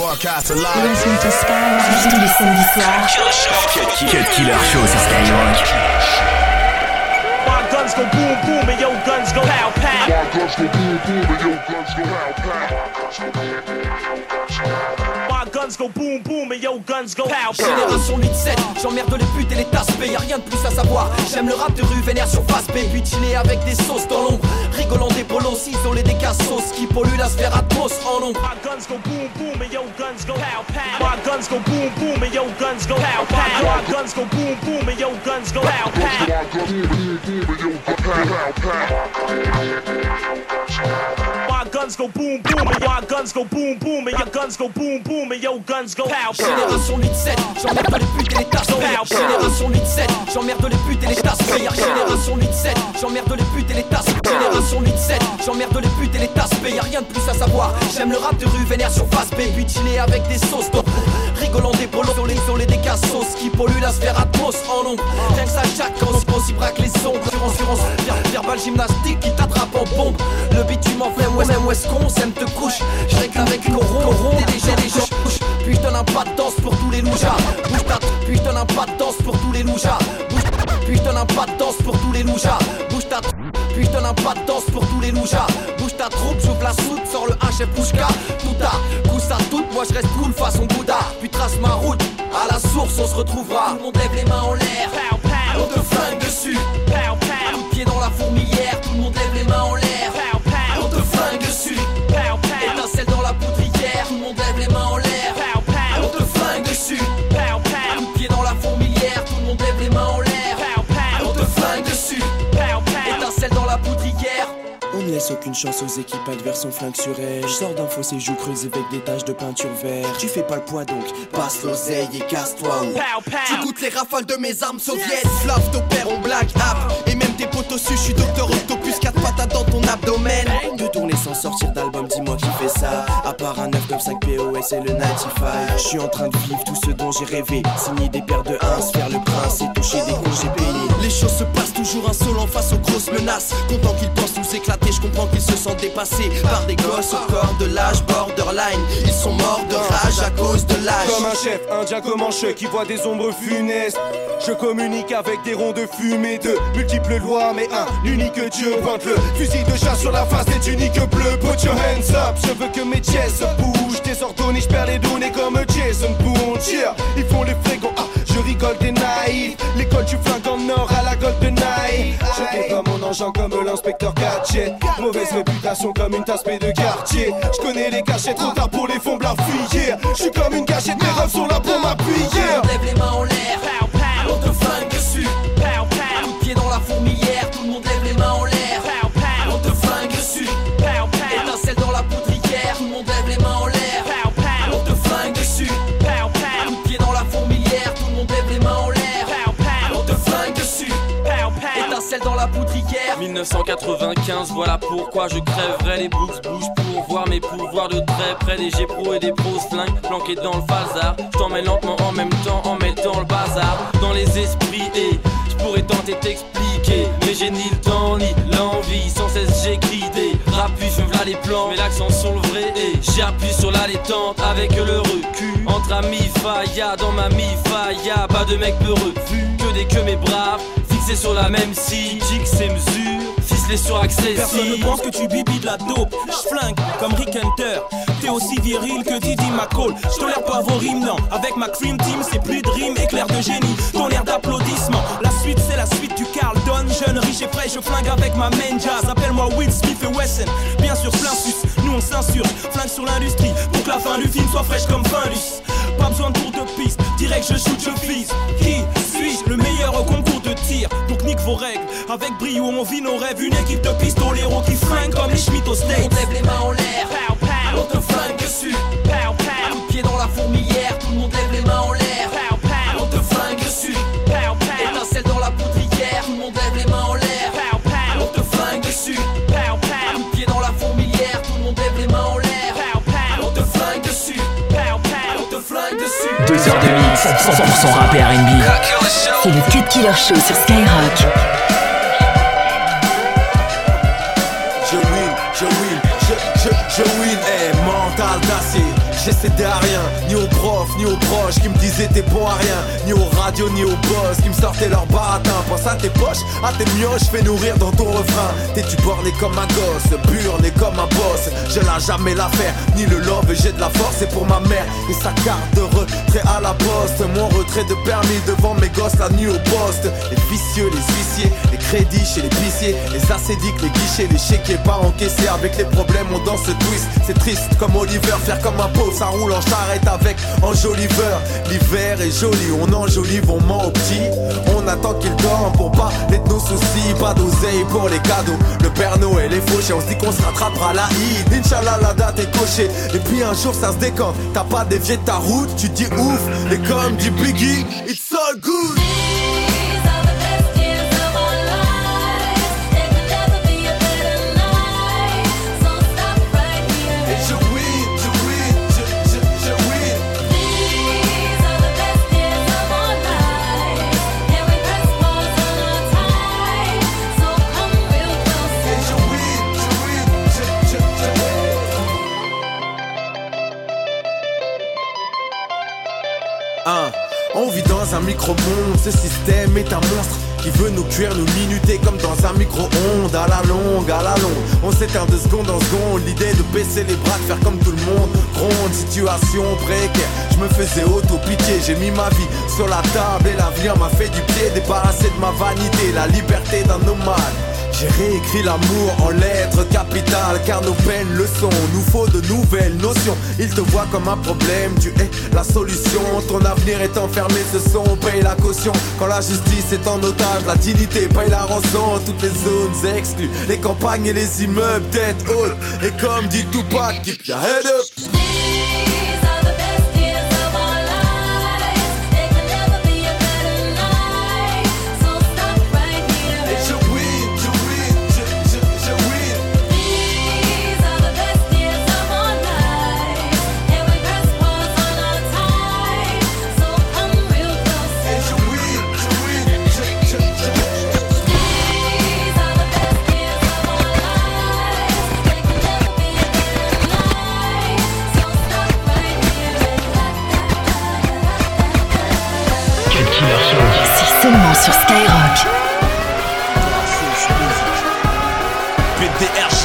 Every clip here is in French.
Broadcast live. Listen to Skyrock tous les samedis soirs. Cut Killer Show sur Skyrock. My guns go boom boom and your guns go pow pow. My guns go boom boom and your guns go pow pow. guns go boom boom et yo guns go pow pow. Génération 8-7, j'emmerde les putes et les tasses y'a rien de plus à savoir. J'aime le rap de rue, vénère sur face B, puis chiller avec des sauces dans l'ombre. Rigolant des bolos, isolés des cassos qui polluent la sphère atmos en ombre. My guns go boom boom et yo guns go pow pow. My guns go boom boom et yo guns go pow pow. My guns go boom boom et yo guns go pow pow. My guns go boom boom et yo guns go pow pow guns go boom boom and your guns go boom boom and your guns go boom boom and your guns go pow Génération 8-7, j'emmerde les putes et les tasses. Génération 8-7, j'emmerde les putes et les tasses. Génération 8-7, j'emmerde les putes et les tasses. Génération 8-7, j'emmerde les putes et les tasses. Y'a rien de plus à savoir, j'aime le rap de rue vénère sur face B Puis chiller avec des sauces. Rigolant des polos sur les isolés des cassos Qui polluent la sphère atmos en ombre Rien que ça chaque quand on braque les ombres Assurance, verbal gymnastique qui t'attrape en bombe. Le bitume en flemme, ouais, même où est-ce qu'on s'aime te couche? Je qu'avec Coron, t'es déjà les gens Puis je donne un pas de danse pour tous les loujas. Bouge ta puis je donne un pas de danse pour tous les loujas. Puis je donne un pas de danse pour tous les loujas. Bouge ta puis je donne un pas de danse pour tous les loujas. Bouge ta troupe, j'ouvre la soute, sors le HF Pouchka Tout à coup ça tout, moi je reste cool façon Bouddha. Puis trace ma route, à la source on se retrouvera. Tout le monde lève les mains en l'air, on te flingue dessus chance aux équipes adverses, on flingue sur elle. Je sors d'un fossé, joue creusé avec des taches de peinture vert. Tu fais pas le poids donc, passe l'oseille et casse-toi. Tu goûtes les rafales de mes armes soviètes. Flav, d'opère, on blague, app. Et même tes potes au-dessus, je suis docteur Octopus, 4 patates dans ton abdomen. De tourner sans sortir d'album, dis-moi qui fait ça. À part un 995 POS et le 95. Je suis en train de vivre tout ce dont j'ai rêvé. Signer des paires de 1, faire le prince et toucher des congés payés. Les choses se passent toujours insolent face aux grosses menaces. Content qu'ils pensent nous éclater, je comprends qu'ils se sentent dépassés par des gosses au corps de l'âge borderline. Ils sont morts de rage à cause de l'âge. Comme un chef un chef qui voit des ombres funestes. Je communique avec des ronds de fumée de multiples lois, mais un unique Dieu fusil de chat sur la face des tuniques bleues. Put your hands up, je veux que mes chaises bougent. Désordonnés, je perds les données comme Jason Bourne. Yeah, ils font les frégons, ah, je rigole des naïfs. L'école du flingue en or à la Golden Night. Je comme mon engin comme l'inspecteur Gadget. Mauvaise réputation comme une tasse de quartier. Je connais les cachets trop tard pour les fonds blancs fuyer. Je suis comme une gâchette, mes refs sont là pour m'appuyer. 1995, voilà pourquoi je crèverai les books bougent pour voir mes pouvoirs de très près des G-Pro et des pros flingues planqués dans le phasar. Je t'emmène lentement en même temps en mettant le bazar dans les esprits et je pourrais tenter t'expliquer, mais j'ai ni le temps ni l'envie. Sans cesse j'écris des rapus, je là les plans, mais l'accent sur le vrai et j'appuie sur la détente avec le recul. Entre amis, failla dans ma mi failla, pas de mec peureux, vu que des que mes braves fixés sur la même scie, c'est mesure ficelé Personne ne pense que tu bibis de la dope. J'flingue comme Rick Hunter. T'es aussi viril que Didi McCall. J'tolère pas vos rimes, non. Avec ma cream team, c'est plus de rimes, éclair de génie. Ton air d'applaudissement. La suite, c'est la suite du Carlton. Jeune, riche et frais, je flingue avec ma main jazz. Appelle-moi Will Smith et Wesson. Bien sûr, plein sus. Nous on censure. Flingue sur l'industrie. Pour que la fin du film soit fraîche comme Findus. Pas besoin de tour de piste. Direct, je shoot, je vise. Qui Le meilleur concours de tir. Donc nique vos règles. Avec brio, on vit nos rêves. Une équipe de pistoleros qui flingue comme les Schmitt au States. On lève les mains en l'air. On te flingue dessus. De pied dans la fourmilière. Tout le monde lève les mains en l'air. Heures de mix, 100% rap et R&B. C'est le Cut Killer Show sur Skyrock. Je win, je win, je, je, je win, eh, mental d'acier J'ai cédé à rien, ni profs, ni aux proches qui me disaient t'es bon à rien, ni aux radios, ni aux boss qui me sortaient leur baratin. Pense à tes poches, à tes mioches, fais nourrir dans ton refrain. T'es-tu borné comme un gosse, burné comme un boss. Je lâche jamais l'affaire, ni le love, j'ai de la force, c'est pour ma mère et sa carte de retrait à la poste. Mon retrait de permis devant mes gosses la nuit au poste. Les vicieux, les huissiers, les crédits chez les pissiers, les acédiques, les guichets, les chéquiers pas encaissés avec les problèmes, on danse twist. C'est triste comme Oliver, faire comme un pauvre, ça roule en charrette avec L'hiver est joli, on enjolive, on ment au petit. On attend qu'il dorme pour pas de nos soucis, pas d'oseille pour les cadeaux. Le Père Noël est fauché, on se dit qu'on se rattrapera la Eid. Inch'Allah, la date est cochée. Et puis un jour ça se décante, t'as pas dévié ta route, tu dis ouf. Et comme dit Biggie, it's all good. Micro-monde, ce système est un monstre qui veut nous cuire, nous minuter comme dans un micro-ondes. À la longue, à la longue, on s'éteint de seconde en seconde. L'idée de baisser les bras, de faire comme tout le monde Gronde, situation précaire, je me faisais auto-pitié. J'ai mis ma vie sur la table et l'avenir m'a fait du pied. Débarrassé de ma vanité, la liberté d'un nomade j'ai réécrit l'amour en lettres capitales Car nos peines le sont, nous faut de nouvelles notions. Ils te voient comme un problème, tu es la solution. Ton avenir est enfermé, ce son paye la caution. Quand la justice est en otage, la dignité paye la rançon. Toutes les zones exclues, les campagnes et les immeubles tête haute. Et comme dit Tupac, keep your head up Skyrock. PDRG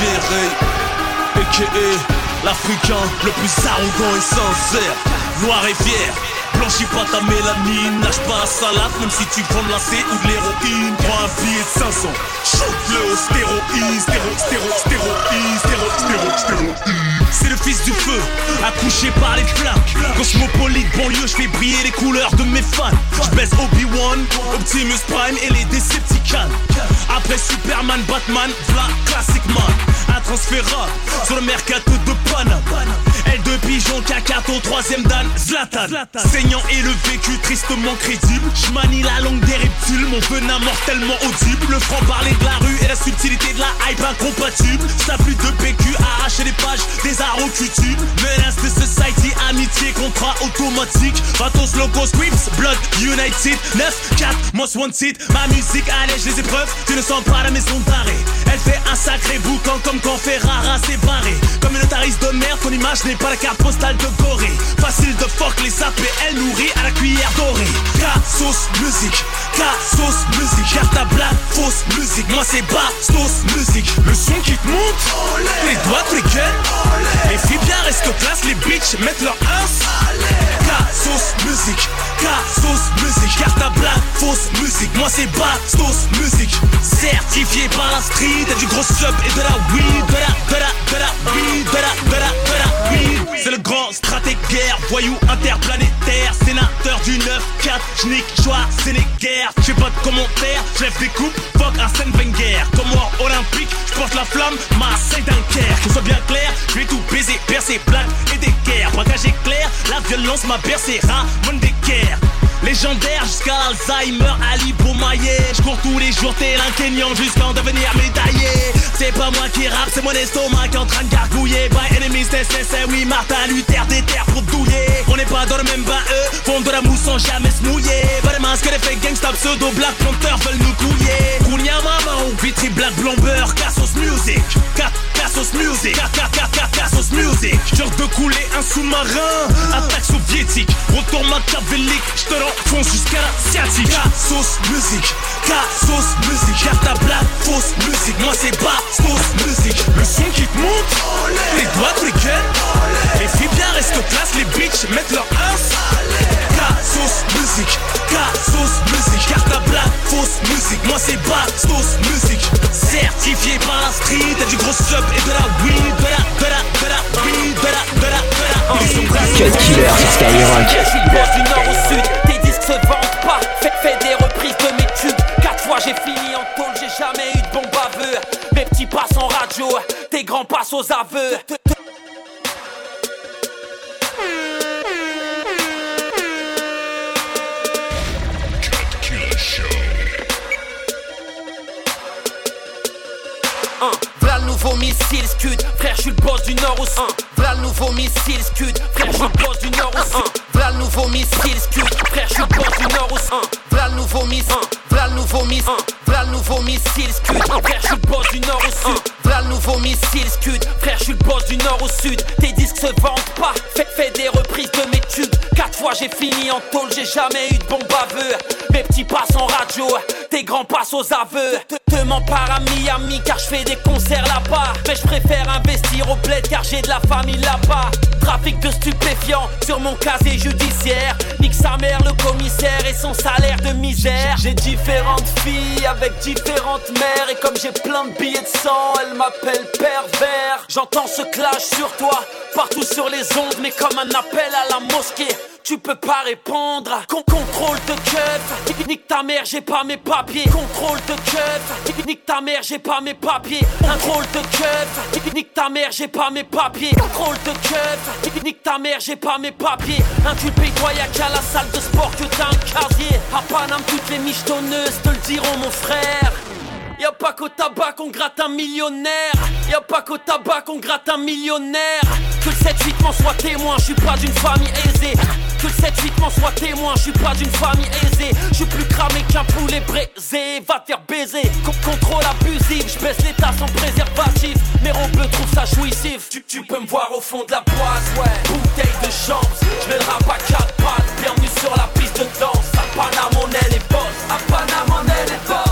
a.k.a. l'Africain le plus arrogant et sincère, noir et fier. Blanchis pas ta mélanine, nage pas à salade Même si tu prends de la C ou de l'héroïne Prends un billet de 500 Shoot-le au stéroïde Stéro, stéro, stéroïde Stéro, stéro, stéroïde c'est le fils du feu, accouché par les flammes. Cosmopolite, banlieue, je fais briller les couleurs de mes fans. Je baisse Obi-Wan, Optimus Prime et les Decepticons. Après Superman, Batman, v'là Classic Man. Un transférable sur le mercato de Panama. L2 pigeon, Kakato, troisième dan, Zlatan. Et le vécu tristement crédible. J'manie la langue des reptiles, mon venin mortellement audible. Le franc parler de la rue et la subtilité de la hype incompatible. Ça plus de PQ, arracher les pages des arrows. Menace de society, amitié, contrat automatique. Vatos, locos, scripts, blood, united. 9, 4, most wanted. Ma musique allège les épreuves, tu ne sens pas la maison d'arrêt. Elle fait un sacré boucan comme quand Ferrara s'est barré. Notariste de merde, ton image n'est pas la carte postale de Gorée. Facile de fuck les sapés, elle nourrit à la cuillère dorée. K-sauce musique, K-sauce musique. Car ta blague, fausse musique. Moi c'est bas, sauce musique. Le son qui te monte, les doigts, tous les Les filles bien restent classe, les bitches mettent leur ins. K-sauce musique, K-sauce musique. Car ta blague, fausse musique. Moi c'est bas, sauce musique. Certifié par la street, et du gros sub et de la weed, voyou interplanétaire, sénateur du 9-4, j'nique, choix, Sénéguerre. J'ai pas de commentaires, j'lève des coupes, fuck un scène guerre. Comme moi olympique, j'porte la flamme, Marseille Dunkerque. Que soit bien clair, j'vais tout baiser, percer, plaques et des guerres. Braquage éclair, la violence m'a bercé, Ramon d'équerre. Légendaire jusqu'à l'Alzheimer, Ali Boumaier Je cours tous les jours tel un Kenyan jusqu'à en devenir médaillé. C'est pas moi qui rappe, c'est mon estomac qui est en train de gargouiller. By enemies, c'est oui Martin Luther des terres pour douiller. On n'est pas dans le même bain, eux font de la mousse sans jamais se mouiller. Pas de masque, les fake gangsta pseudo Black Panther veulent nous couiller. Kounia maman ou vitri black beurre Cassos music, Cassos music, Cassos music. Genre de couler un sous-marin, attaque soviétique. Retour machiavélique, je te l'enfonce jusqu'à la sciatique. K-sauce musique, K-sauce musique. Garde ta blague, fausse musique. Moi c'est pas sauce musique. Le son qui te monte, les doigts triqués. Les filles bien restent place, les bitches mettent leur ins. K-sauce musique, K-sauce musique. Garde ta blague, fausse musique. Moi c'est pas sauce musique. Certifié par la street, t'as du gros sub et de la weed, weed, Cut killer sur Skyrock. Du nord au sud, tes disques se vendent pas. Fais, des reprises de mes tubes. Quatre fois j'ai fini en tôle, j'ai jamais eu de bon baveux. Mes petits passent en radio, tes grands passent aux aveux. Missile scud, frère, je suis le boss du nord au sud. V'là le nouveau missile scud, frère, je suis le boss du nord au sud. V'là le nouveau missile scud, frère, je suis le boss du nord au sud. V'là le nouveau missile, v'là le nouveau missile, v'là le nouveau missile scud, frère, je suis le boss du nord au sud. V'là le nouveau missile scud, frère, je suis le boss du nord au sud. Tes disques se vendent pas, fais, fais des reprises de mes tubes. Quatre fois j'ai fini en tôle, j'ai jamais eu de bon baveux. Mes petits passent en radio, tes grands passent aux aveux. Mens pas à Miami car je fais des concerts là-bas. Mais je préfère investir au bled car j'ai de la famille là-bas. Trafic de stupéfiants sur mon casier judiciaire. Nique sa mère, le commissaire et son salaire de misère. J'ai différentes filles avec différentes mères. Et comme j'ai plein de billets de sang, elles m'appellent pervers. J'entends ce clash sur toi, partout sur les ondes, mais comme un appel à la mosquée. Tu peux pas répondre. Con contrôle de keuf. Nique ta mère, j'ai pas mes papiers. Contrôle de keuf. Nique ta mère, j'ai pas mes papiers. Contrôle de keuf. Nique ta mère, j'ai pas mes papiers. Contrôle de keuf. Nique ta mère, j'ai pas mes papiers. Inculpé, toi, y'a qu'à la salle de sport que t'as un casier. À Paname, toutes les michetonneuses te le diront, mon frère. Y'a pas qu'au tabac qu'on gratte un millionnaire. Y'a pas qu'au tabac qu'on gratte un millionnaire. Que le 7-8 m'en soit témoin, je suis pas d'une famille aisée. Que le 7-8 m'en soit témoin, je suis pas d'une famille aisée. Je suis plus cramé qu'un poulet braisé. Va te faire baiser. Con- contrôle abusif, je baisse l'état sans préservatif. Mes rebeux trouvent ça jouissif. Tu, peux me voir au fond de la boîte, ouais. Bouteille de chance, je le rap à quatre pattes. Bienvenue sur la piste de danse. À Paname, on est les boss. À Paname, on est les boss.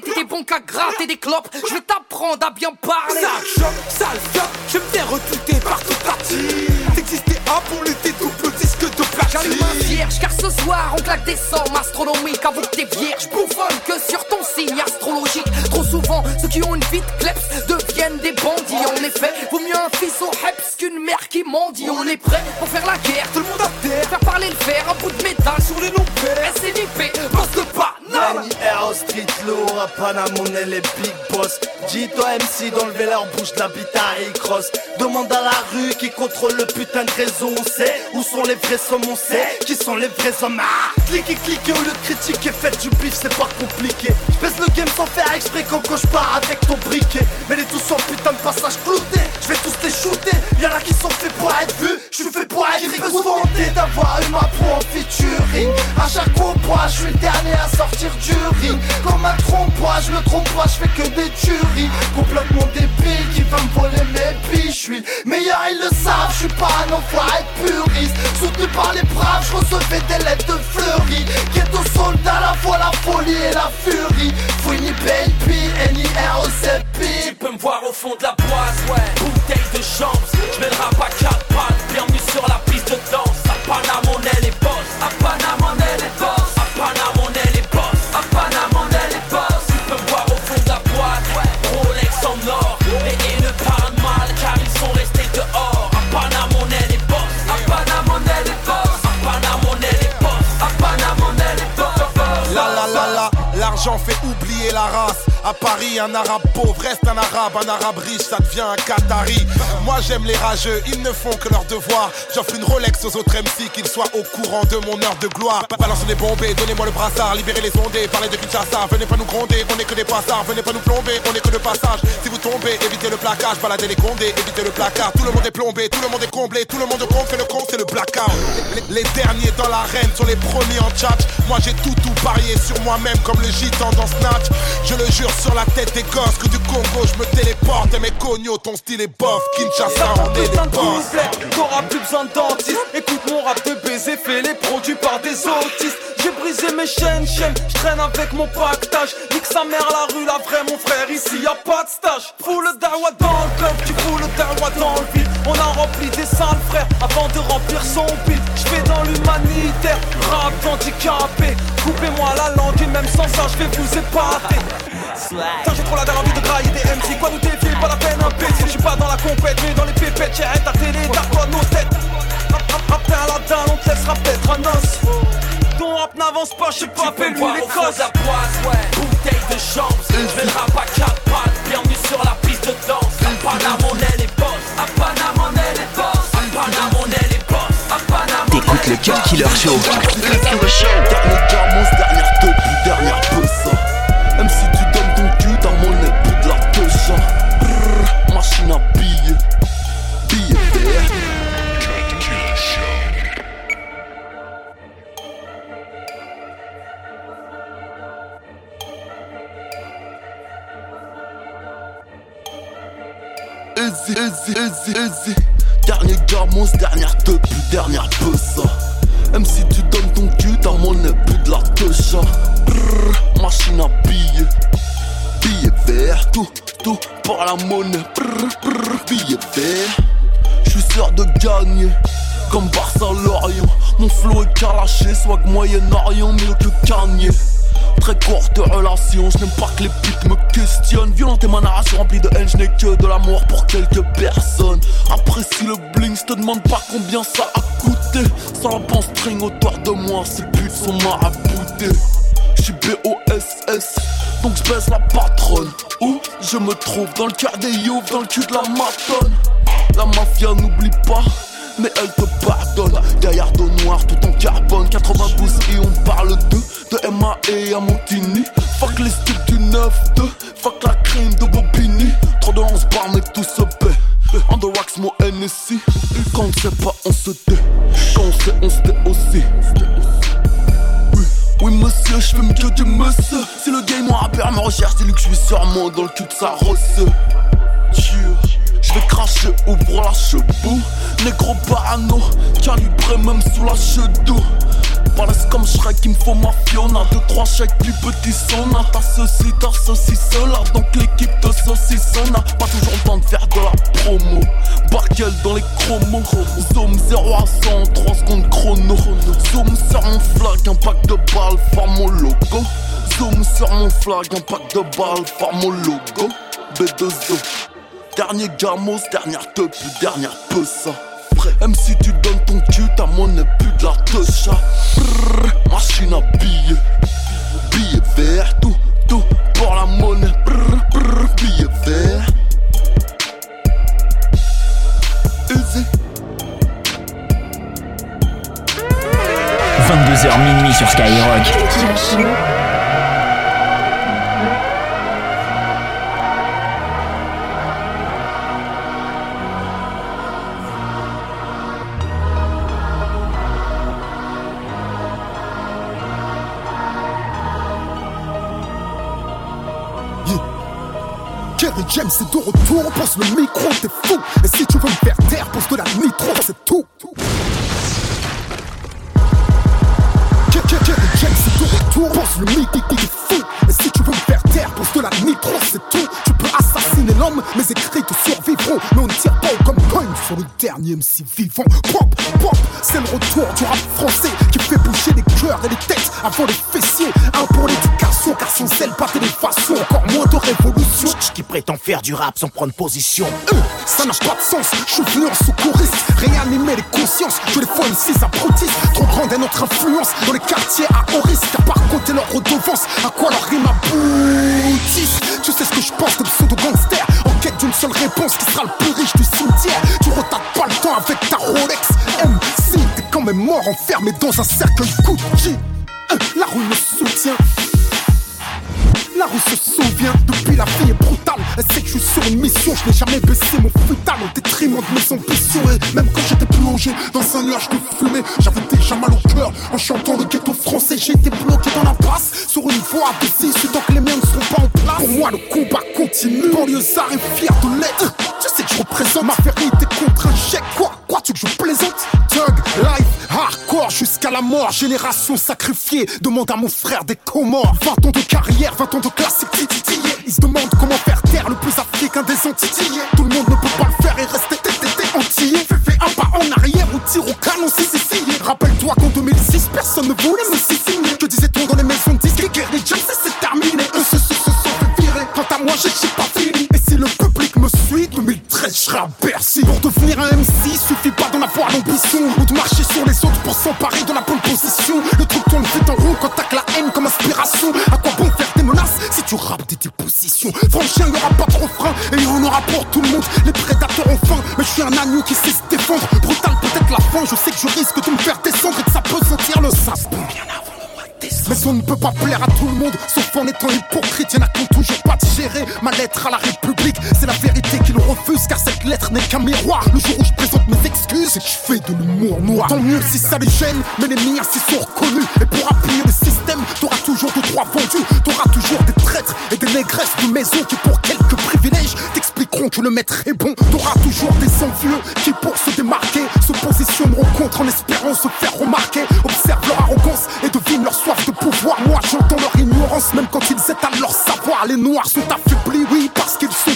T'étais bon qu'à gratter des clopes. Je vais t'apprendre à bien parler. Ça choque, je me fais recruter par toute team T'existais un pour lutter double disque de J'allume un platine vierge car ce soir on claque des sommes astronomiques Avoue que t'es vierge, bouffonne que sur ton signe astrologique. Trop souvent ceux qui ont une vie de kleps deviennent des bandits. En effet, vaut mieux un fils au heps qu'une mère qui mendie. On est prêt pour faire la guerre, tout le monde à terre. Faire parler le fer, un bout de métal sur les longs Paname on est les big boss. Dis-toi MC d'enlever leur bouche de bite à cross Demande à la rue qui contrôle le putain de réseau. On sait où sont les vrais sommes, on sait qui sont les vrais hommes. Ah Cliquez, cliquez au lieu de critiquer, faites du bif c'est pas compliqué. Je le game sans faire exprès quand je pars avec ton briquet. Mais les tous en putain de passage clouté. Je vais tous les shooter, y'en a qui sont faits pour être vus. Je suis fait pour être vanter d'avoir eu ma pro featuring À chaque combat je suis le dernier à sortir du ring Comme un trompe-moi, je me trompe pas, je fais que des tueries. Complètement débile qui va me voler mes billes. Je suis le meilleur, ils le savent, je suis pas un enfoiré puriste. Soutenu par les braves, je recevais des lettres de fleuris Ghetto soldat, la fois la folie et la furie. Fouini baby, N-I-R-O-C-P Tu peux me voir au fond de la boîte, ouais. Bouteille de chance, je le rap à quatre pattes. Bienvenue sur la piste de danse. À Paname, on est les l'argent fait oublier la race. À Paris, un arabe pauvre reste un arabe, un arabe riche, ça devient un Qatari. Moi j'aime les rageux, ils ne font que leur devoir. J'offre une Rolex aux autres MC, qu'ils soient au courant de mon heure de gloire. Balancez les bombés, donnez-moi le brassard, libérez les ondés, parlez de Kinshasa. Venez pas nous gronder, on est que des passards, venez pas nous plomber, on est que de passage. Si vous tombez, évitez le placage, baladez les condés, évitez le placard. Tout le monde est plombé, tout le monde est comblé, tout le monde compte, fait le compte, c'est le blackout. Les, les derniers dans l'arène sont les premiers en chat. Moi j'ai tout tout parié sur moi-même comme le gitan dans Snatch. Je le jure sur la tête des gosses que du Congo je me téléporte et mes cognos ton style est bof. Kinshasa on est les boss. T'auras plus besoin de dentiste. Écoute mon rap de baiser, fait les produits par des autistes. J'ai brisé mes chaînes, chaînes, je traîne avec mon pactage. Nique sa mère la rue, la vraie, mon frère, ici y a pas de stage. Fous le dawa dans le club, tu fous le dawa dans le vide. On a rempli des salles, frère, avant de remplir son pile. Je vais dans l'humanitaire, rap handicapé. Coupez-moi la langue et même sans ça, je vais vous épater. Putain, j'ai trop la dalle envie de grailler des MC. Quoi nous défier, pas la peine, un baiser. Je suis pas dans la compète, mais dans les pépettes, j'ai ta télé, t'as quoi nos têtes. À la dalle, on te laissera peut-être un os. Ton rap n'avance pas, je sais pas, fais-lui les la boîte, ouais, bouteille de chance. Je fais le rap à quatre pattes, bienvenue sur la piste de danse. À Panama, on est les boss. À Panama, on est les boss. À Panama, on est les boss. À Panama, T'écoutes le Cut Killer Show. Dernier Garmos, dernière taupe, dernière posa Easy, easy, easy, Dernier Garmos, dernière taupe, dernière posa même si tu donnes ton cul, ta monnaie plus de la Brrr, Machine à billets. Billets verts, tout, tout pour la monnaie. Brrr, brrr, Billets verts. Je suis sûr de gagner Comme Barça Lorient Mon flow est calaché, swag Moyen-Orient Mieux que Kanye. Très courte relation, je n'aime pas que les putes me questionnent. Violente et ma narration remplie de haine, je n'ai que de l'amour pour quelques personnes. Apprécie le bling, je te demande pas combien ça a coûté Sans la string autour de moi, ces putes sont maraboutés Je suis B.O.S.S, donc je baisse la patronne. Où je me trouve? Dans le cœur des youths, dans le cul de la matonne La mafia n'oublie pas mais elle te pardonne. Gaillard au noir tout en carbone. 92 et on parle de De MA et à Montigny Fuck les styles du 9-2 Fuck la crime de Bobigny. Trop de 11 bars mais tout se paie. On the rocks mon NSI Quand on sait pas on se tait. Quand on sait on se tait aussi. Oui, oui monsieur, je mieux que du monsieur. Si le game mon rappeur me recherche, dis-lui que je suis sûrement dans le cul de sa rosse je vais cracher, ouvre la chebou Négro parano, calibré même sous la chedou. Balèze comme Shrek, il me faut ma Fiona. Deux, trois chèques, plus petit sona. T'as ceci, t'as ceci, cela Donc l'équipe te saucissonna Pas toujours le temps de faire de la promo. Barkel dans les chromos. Zoom 0 à 100 3 secondes chrono. Zoom sur mon flag, un pack de balles, forme mon logo. Zoom sur mon flag, un pack de balles, forme mon logo. B2O Dernier gamos, dernière teub, dernière peusa Même si tu donnes ton cul, ta monnaie plus de la Brrr, Machine à Billets t'es fou. Et si tu veux me faire taire, pense de la nitro, c'est tout. Tu peux assassiner l'homme, mes écrits te survivront. Mais on ne tire pas comme coin sur le dernier MC vivant. Pop, pop, c'est le retour du rap français qui fait bouger les cœurs et les têtes avant les fessiers. Un pour l'éducation, car sans elle, pas encore moins de révolution. Qui prétend faire du rap sans prendre position. Euh, ça n'a pas de sens, je suis venu en secouriste. Réanimer les consciences, je les fois ici abrutissent. Trop grande est notre influence dans les quartiers à haut risque. À part compter leur redevance, à quoi leur rime aboutissent. Tu sais ce que je pense de pseudo-gangster En quête d'une seule réponse qui sera le plus riche du cimetière Tu retardes pas le temps avec ta Rolex MC T'es quand même mort enfermé dans un cercle Gucci euh, La rue me soutient rue se souvient, depuis la vie est brutale. Elle sait que je suis sur une mission, je n'ai jamais baissé mon futal au détriment de mes ambitions. Et même quand j'étais plongé dans un nuage de fumée, j'avais déjà mal au cœur en chantant le ghetto français. J'ai été bloqué dans la passe sur une voie de six, tant que les miens ne seront pas en place. Pour moi, le combat continue. Banlieusard est fier de l'être. Tu sais que je représente ma vérité contre un chèque. Quoi Crois-tu que je plaisante? La mort. Génération sacrifiée. Demande à mon frère des Comores. 20 ans de carrière, 20 ans de classique Ils se demandent comment faire taire le plus africain des Antilles. Tout le monde ne peut pas le faire et rester entier. Fais, un pas en arrière ou tire au canon si c'est signé. Rappelle-toi qu'en 2006, personne ne voulait me signer. Que disait-on dans les maisons de disques Les jams, c'est terminé. Eux se, sont fait virer. Quant à moi, je suis pas 2013, je Bercy. Pour devenir un MC, suffit pas d'en avoir l'ambition. Ou de marcher sur les autres pour s'emparer de la bonne position. Le truc tourne vite en rond quand t'as la haine comme inspiration. À quoi bon faire des menaces si tu rappes des dépositions? Franchement, il y aura pas trop frein et il y en aura pour tout le monde. Les prédateurs ont faim, mais je suis un agneau qui sait se défendre. Brutal, peut-être la fin, je sais que je risque de me faire descendre et que ça peut sentir le sas. Mais on ne peut pas plaire à tout le monde, sauf en étant hypocrite. Y'en a qui ont toujours pas digéré ma lettre à la République. C'est la vérité car cette lettre n'est qu'un miroir. Le jour où je présente mes excuses, que je fais de l'humour noir. Tant mieux si ça les gêne, mais les miens s'y sont reconnus. Et pour appuyer le système, t'auras toujours de droits vendus. T'auras toujours des traîtres et des négresses de maison qui, pour quelques privilèges, t'expliqueront que le maître est bon. T'auras toujours des envieux qui, pour se démarquer, se positionneront contre en espérant se faire remarquer. Observe leur arrogance et devine leur soif de pouvoir. Moi, j'entends leur ignorance, même quand ils étalent leur savoir. Les noirs sont affaiblis, oui, parce qu'ils sont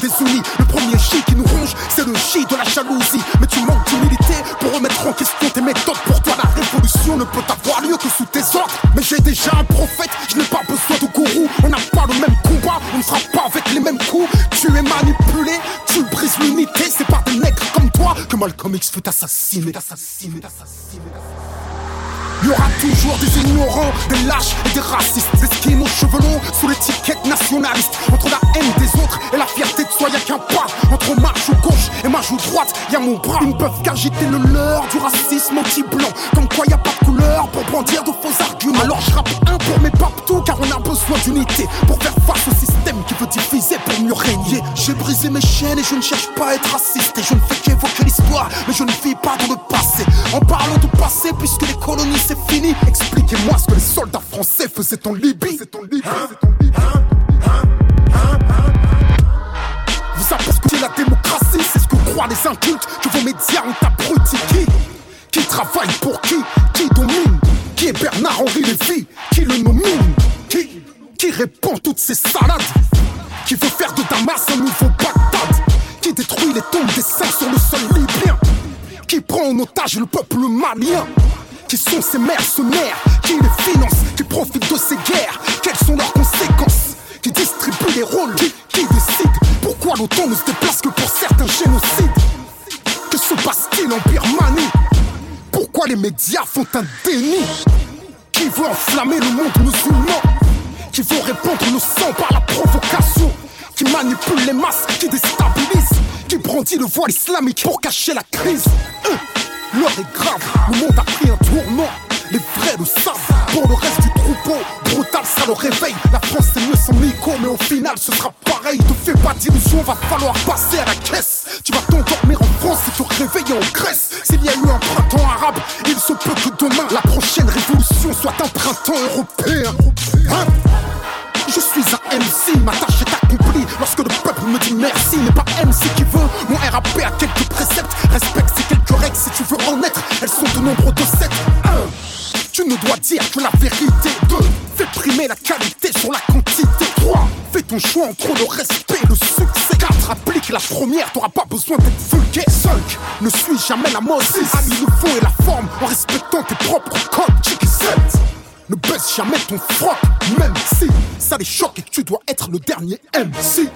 jalousie. Mais tu manques d'humilité pour remettre en question tes méthodes. Pour toi, la révolution ne peut avoir lieu que sous tes ordres. Mais j'ai déjà un prophète, je n'ai pas besoin de gourou. On n'a pas le même combat, on ne frappe pas avec les mêmes coups. Tu es manipulé, tu brises l'unité. C'est par des nègres comme toi que Malcolm X fut assassiné. assassiné, assassiné. Il y aura toujours des ignorants, des lâches et des racistes, des skins aux cheveux longs sous l'étiquette nationaliste. Entre la haine des autres et la fierté mon bras. Ils ne peuvent qu'agiter le leur du racisme anti-blanc. Comme quoi y a pas de couleur pour brandir de faux arguments. Alors je rappe un pour mes papetous, car on a besoin d'unité pour faire face au système qui veut diviser pour mieux régner. J'ai brisé mes chaînes et je ne cherche pas à être raciste. Et je ne fais qu'évoquer l'histoire, mais je ne vis pas dans le passé. En parlant du passé, puisque les colonies c'est fini. Expliquez-moi ce que les soldats français faisaient en Libye. Vous les incultes que vos médias ont abruti. Qui Qui travaille pour qui? Qui domine? Qui est Bernard-Henri Lévy? Qui le nomine? Qui Qui répond toutes ces salades? Qui veut faire de Damas un nouveau Bagdad? Qui détruit les tombes des saints sur le sol libyen? Qui prend en otage le peuple malien? Qui sont ces mercenaires Qui les financent Qui profitent de ces guerres? Quelles sont leurs conséquences? Qui distribuent les rôles Qui, qui décide Pourquoi l'OTAN ne se déplace que pour certains génocides. Que se passe-t-il en Birmanie? Pourquoi les médias font un déni? Qui veut enflammer le monde musulman? Qui veut répandre le sang par la provocation? Qui manipule les masses Qui déstabilise Qui brandit le voile islamique pour cacher la crise? Euh. L'heure est grave, le monde a pris un tournant. Les vrais le savent, pour le reste du troupeau, brutal ça le réveille. La France c'est mieux sans Nico, mais au final ce sera pareil. Te fais pas d'illusions, va falloir passer à la caisse. Tu vas t'endormir en France et te réveiller en Grèce. S'il y a eu un printemps arabe, il se peut que demain la prochaine révolution soit un printemps européen. Choix entre le respect le succès 4. l'autre applique la première, t'auras pas besoin d'être vulgaire. Sunk, ne suis jamais la Moses. Allie le fond et la forme en respectant tes propres codes. Chicky set. Ne baisse jamais ton froc, même si ça les choque et tu dois être le dernier MC.